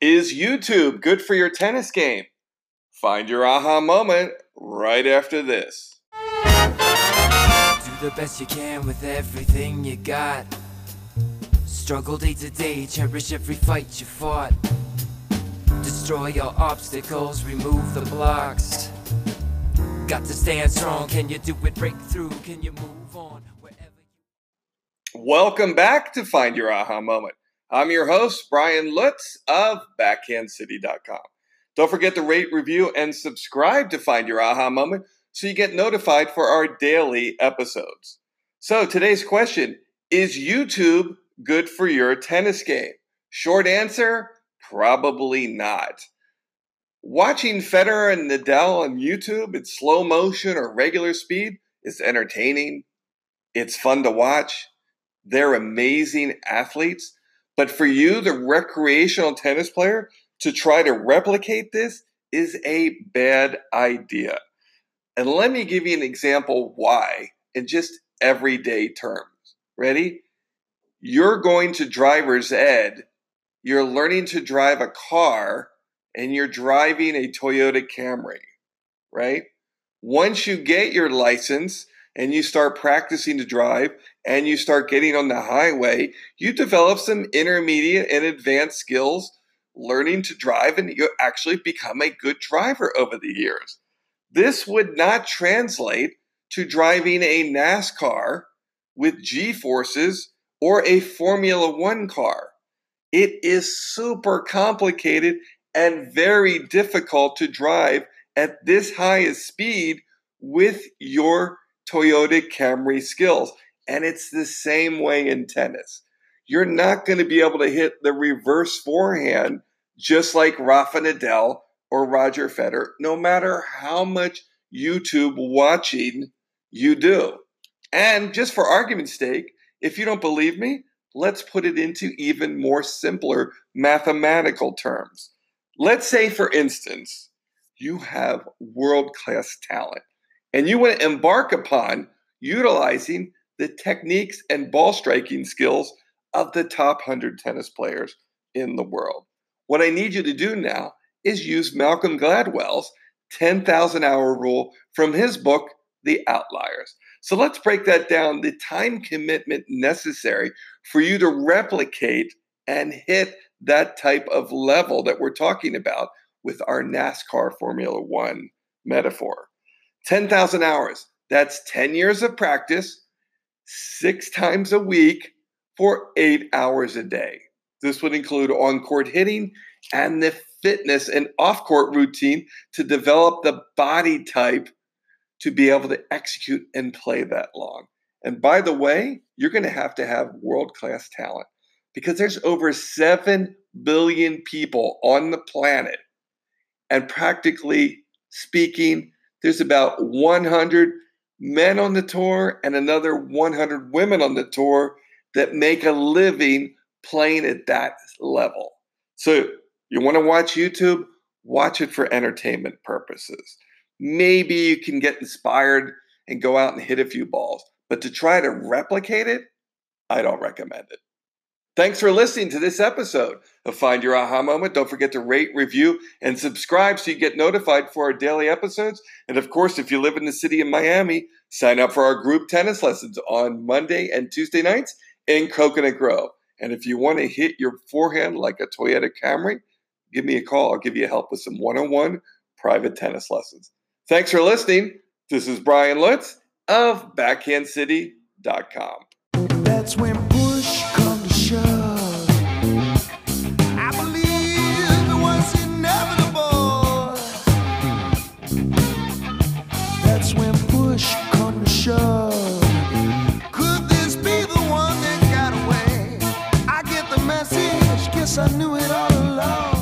Is YouTube good for your tennis game? Find your aha moment right after this. Do the best you can with everything you got. Struggle day to day, cherish every fight you fought. Destroy your obstacles, remove the blocks. Got to stand strong. Can you do it? Break through. Can you move on wherever you Welcome back to Find Your Aha Moment. I'm your host, Brian Lutz of BackhandCity.com. Don't forget to rate, review, and subscribe to Find Your Aha Moment so you get notified for our daily episodes. So today's question Is YouTube good for your tennis game? Short answer probably not. Watching Federer and Nadal on YouTube in slow motion or regular speed is entertaining. It's fun to watch. They're amazing athletes. But for you, the recreational tennis player, to try to replicate this is a bad idea. And let me give you an example why in just everyday terms. Ready? You're going to driver's ed, you're learning to drive a car, and you're driving a Toyota Camry, right? Once you get your license and you start practicing to drive and you start getting on the highway, you develop some intermediate and advanced skills learning to drive and you actually become a good driver over the years. This would not translate to driving a NASCAR with G forces or a Formula One car. It is super complicated and very difficult to drive at this high a speed with your Toyota Camry skills. And it's the same way in tennis. You're not going to be able to hit the reverse forehand just like Rafa Nadal or Roger Federer, no matter how much YouTube watching you do. And just for argument's sake, if you don't believe me, let's put it into even more simpler mathematical terms. Let's say, for instance, you have world class talent and you want to embark upon utilizing the techniques and ball striking skills of the top 100 tennis players in the world. What I need you to do now is use Malcolm Gladwell's 10,000 hour rule from his book, The Outliers. So let's break that down the time commitment necessary for you to replicate and hit that type of level that we're talking about with our NASCAR Formula One metaphor. 10,000 hours, that's 10 years of practice, six times a week for eight hours a day. This would include on court hitting and the fitness and off court routine to develop the body type to be able to execute and play that long. And by the way, you're going to have to have world class talent because there's over 7 billion people on the planet. And practically speaking, there's about 100 men on the tour and another 100 women on the tour that make a living playing at that level. So you want to watch YouTube? Watch it for entertainment purposes. Maybe you can get inspired and go out and hit a few balls, but to try to replicate it, I don't recommend it. Thanks for listening to this episode of Find Your Aha Moment. Don't forget to rate, review, and subscribe so you get notified for our daily episodes. And of course, if you live in the city of Miami, sign up for our group tennis lessons on Monday and Tuesday nights in Coconut Grove. And if you want to hit your forehand like a Toyota Camry, give me a call. I'll give you help with some one on one private tennis lessons. Thanks for listening. This is Brian Lutz of BackhandCity.com. one